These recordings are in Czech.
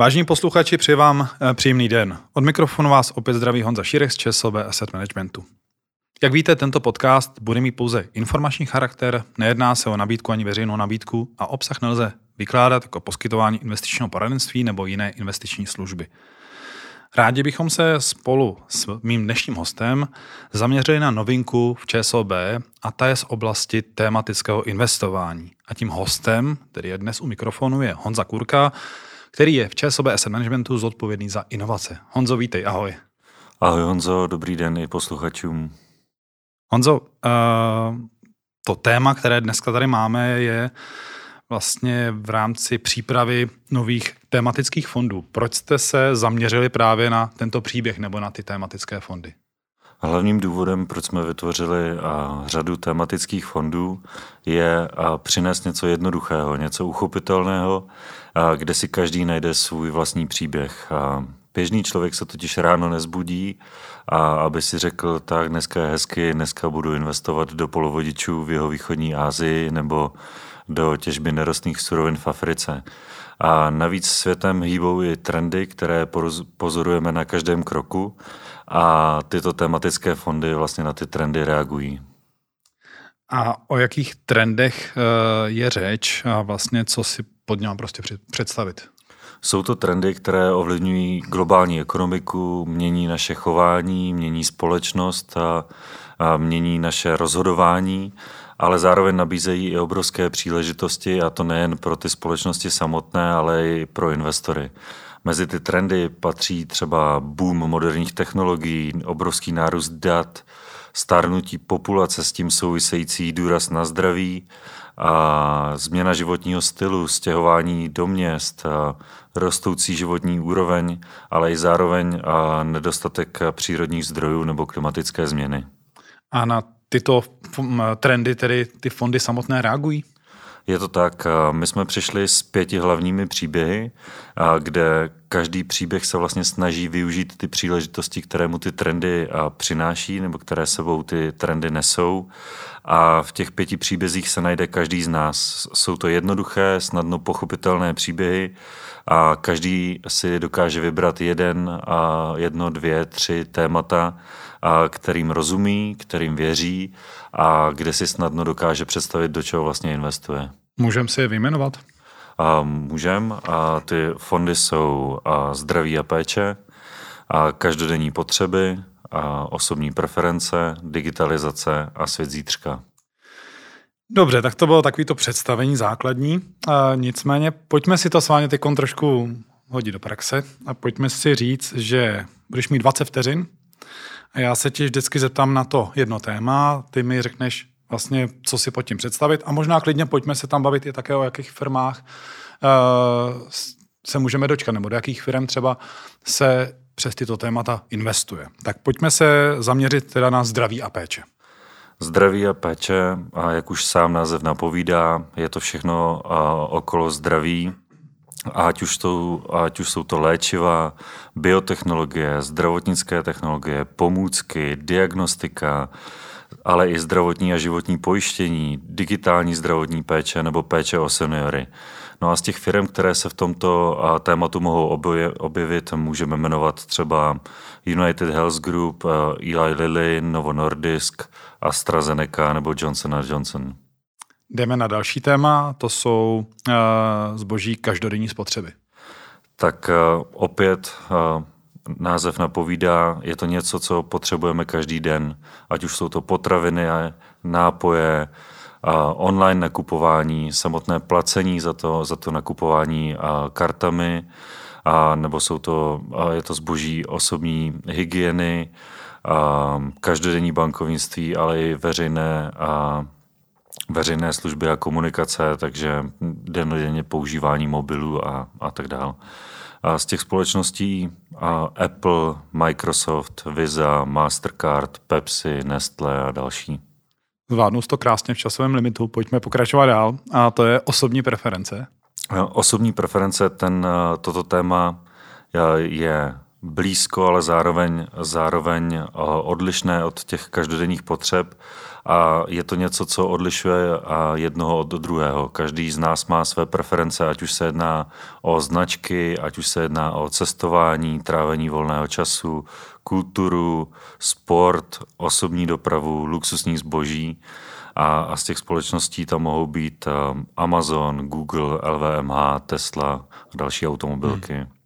Vážení posluchači, přeji vám eh, příjemný den. Od mikrofonu vás opět zdraví Honza Šírek z ČSOB Asset Managementu. Jak víte, tento podcast bude mít pouze informační charakter, nejedná se o nabídku ani veřejnou nabídku a obsah nelze vykládat jako poskytování investičního poradenství nebo jiné investiční služby. Rádi bychom se spolu s mým dnešním hostem zaměřili na novinku v ČSOB a ta je z oblasti tematického investování. A tím hostem, který je dnes u mikrofonu, je Honza Kurka, který je v ČSOB Asset Managementu zodpovědný za inovace. Honzo, vítej, ahoj. Ahoj Honzo, dobrý den i posluchačům. Honzo, uh, to téma, které dneska tady máme, je vlastně v rámci přípravy nových tematických fondů. Proč jste se zaměřili právě na tento příběh nebo na ty tematické fondy? Hlavním důvodem, proč jsme vytvořili řadu tematických fondů, je přinést něco jednoduchého, něco uchopitelného, kde si každý najde svůj vlastní příběh. Běžný člověk se totiž ráno nezbudí a aby si řekl, tak dneska je hezky, dneska budu investovat do polovodičů v jeho východní Asii nebo do těžby nerostných surovin v Africe. A navíc světem hýbou i trendy, které pozorujeme na každém kroku a tyto tematické fondy vlastně na ty trendy reagují. A o jakých trendech eh, je řeč a vlastně co si pod něm prostě představit? Jsou to trendy, které ovlivňují globální ekonomiku, mění naše chování, mění společnost a, a mění naše rozhodování ale zároveň nabízejí i obrovské příležitosti a to nejen pro ty společnosti samotné, ale i pro investory. Mezi ty trendy patří třeba boom moderních technologií, obrovský nárůst dat, stárnutí populace s tím související důraz na zdraví a změna životního stylu, stěhování do měst, rostoucí životní úroveň, ale i zároveň nedostatek přírodních zdrojů nebo klimatické změny. A na tyto trendy, tedy ty fondy samotné reagují? Je to tak. My jsme přišli s pěti hlavními příběhy, kde každý příběh se vlastně snaží využít ty příležitosti, které mu ty trendy přináší nebo které sebou ty trendy nesou. A v těch pěti příbězích se najde každý z nás. Jsou to jednoduché, snadno pochopitelné příběhy a každý si dokáže vybrat jeden, jedno, dvě, tři témata, kterým rozumí, kterým věří a kde si snadno dokáže představit, do čeho vlastně investuje. Můžeme si je vyjmenovat? Můžem. A ty fondy jsou a zdraví a péče, a každodenní potřeby, a osobní preference, digitalizace a svět zítřka. Dobře, tak to bylo takovýto představení základní. A nicméně pojďme si to s vámi teď trošku hodit do praxe a pojďme si říct, že budeš mít 20 vteřin a já se ti vždycky zeptám na to jedno téma, ty mi řekneš vlastně, co si pod tím představit a možná klidně pojďme se tam bavit i také o jakých firmách uh, se můžeme dočkat, nebo do jakých firm třeba se přes tyto témata investuje. Tak pojďme se zaměřit teda na zdraví a péče. Zdraví a péče, a jak už sám název napovídá, je to všechno okolo zdraví, ať už, to, ať už jsou to léčiva, biotechnologie, zdravotnické technologie, pomůcky, diagnostika, ale i zdravotní a životní pojištění, digitální zdravotní péče nebo péče o seniory. No a z těch firm, které se v tomto tématu mohou objevit, můžeme jmenovat třeba United Health Group, Eli Lilly, Novo Nordisk, AstraZeneca nebo Johnson Johnson. Jdeme na další téma, to jsou uh, zboží každodenní spotřeby. Tak uh, opět uh, název napovídá, je to něco, co potřebujeme každý den, ať už jsou to potraviny, nápoje, online nakupování, samotné placení za to, za to nakupování kartami, a nebo jsou to, je to zboží osobní hygieny, každodenní bankovnictví, ale i veřejné a veřejné služby a komunikace, takže dennodenně používání mobilů a, a tak dále. A z těch společností a Apple, Microsoft, Visa, Mastercard, Pepsi, Nestle a další. Zvládnu to krásně v časovém limitu, pojďme pokračovat dál. A to je osobní preference. Osobní preference, ten, toto téma je blízko, ale zároveň, zároveň eh, odlišné od těch každodenních potřeb a je to něco, co odlišuje jednoho od druhého. Každý z nás má své preference, ať už se jedná o značky, ať už se jedná o cestování, trávení volného času, kulturu, sport, osobní dopravu, luxusní zboží. A, a z těch společností tam mohou být eh, Amazon, Google, LVMH, Tesla a další automobilky. Hmm.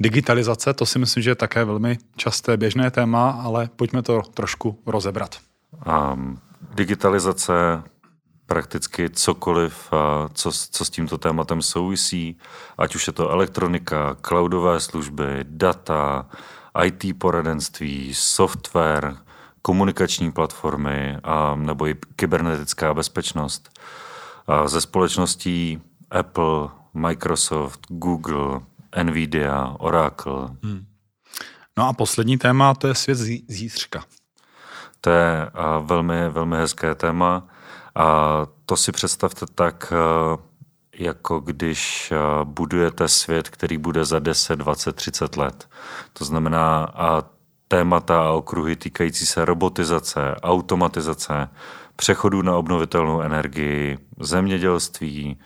Digitalizace, to si myslím, že je také velmi časté běžné téma, ale pojďme to trošku rozebrat. Um, digitalizace, prakticky cokoliv, co, co s tímto tématem souvisí, ať už je to elektronika, cloudové služby, data, IT poradenství, software, komunikační platformy a, nebo i kybernetická bezpečnost. A ze společností Apple, Microsoft, Google, Nvidia, Oracle. Hmm. No a poslední téma, to je svět zítřka. To je velmi, velmi hezké téma. A to si představte tak, jako když budujete svět, který bude za 10, 20, 30 let. To znamená a témata a okruhy týkající se robotizace, automatizace, přechodu na obnovitelnou energii, zemědělství,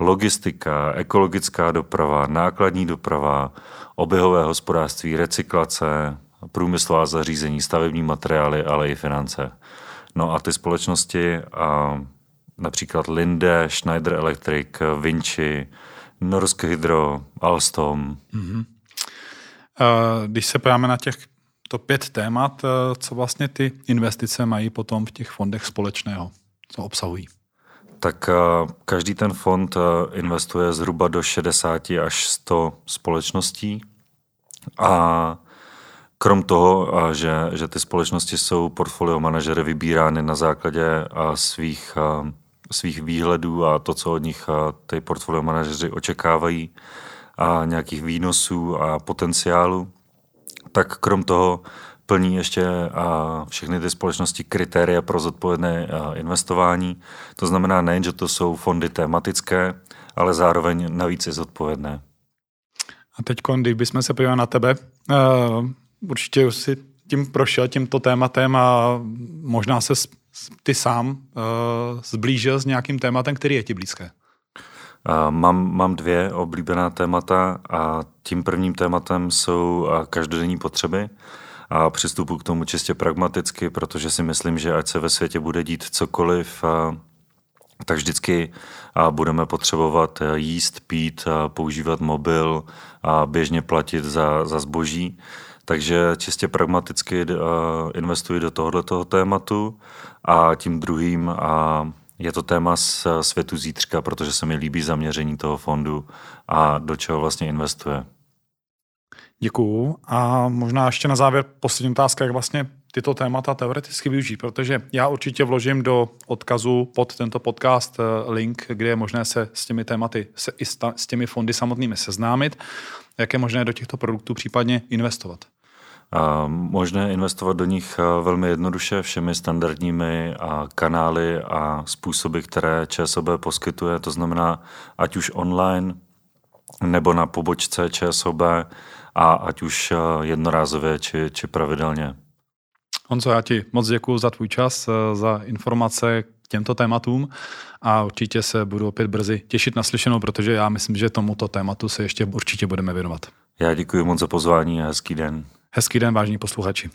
logistika, ekologická doprava, nákladní doprava, oběhové hospodářství, recyklace, průmyslová zařízení, stavební materiály, ale i finance. No a ty společnosti, a například Linde, Schneider Electric, Vinci, Norsk Hydro, Alstom. Mm-hmm. Když se podíváme na těch to pět témat, co vlastně ty investice mají potom v těch fondech společného, co obsahují? Tak každý ten fond investuje zhruba do 60 až 100 společností. A Krom toho, že, že ty společnosti jsou portfolio manažery vybírány na základě svých, svých výhledů a to, co od nich ty portfolio manažeři očekávají, a nějakých výnosů a potenciálu, tak krom toho plní ještě všechny ty společnosti kritéria pro zodpovědné investování. To znamená nejen, že to jsou fondy tematické, ale zároveň navíc je zodpovědné. A teď, když bychom se podívali na tebe, určitě už si tím prošel, tímto tématem a možná se ty sám uh, zblížil s nějakým tématem, který je ti blízké. Uh, mám, mám dvě oblíbená témata a tím prvním tématem jsou každodenní potřeby a přistupu k tomu čistě pragmaticky, protože si myslím, že ať se ve světě bude dít cokoliv, tak vždycky budeme potřebovat jíst, pít, používat mobil a běžně platit za, za zboží. Takže čistě pragmaticky investuji do tohoto tématu a tím druhým uh, je to téma z světu zítřka, protože se mi líbí zaměření toho fondu a do čeho vlastně investuje. Děkuju. A možná ještě na závěr poslední otázka, jak vlastně tyto témata teoreticky využít, protože já určitě vložím do odkazu pod tento podcast eh, link, kde je možné se s těmi tématy, se i s těmi fondy samotnými seznámit, jak je možné do těchto produktů případně investovat. Možné investovat do nich eh, velmi jednoduše všemi standardními kanály a způsoby, které ČSOB poskytuje, to znamená ať už online nebo na pobočce ČSOB a ať už eh, jednorázově či, či pravidelně. Honzo, já ti moc děkuji za tvůj čas, eh, za informace k těmto tématům a určitě se budu opět brzy těšit na slyšenou, protože já myslím, že tomuto tématu se ještě určitě budeme věnovat. Já děkuji moc za pozvání a hezký den. Hezký den, vážní posluchači.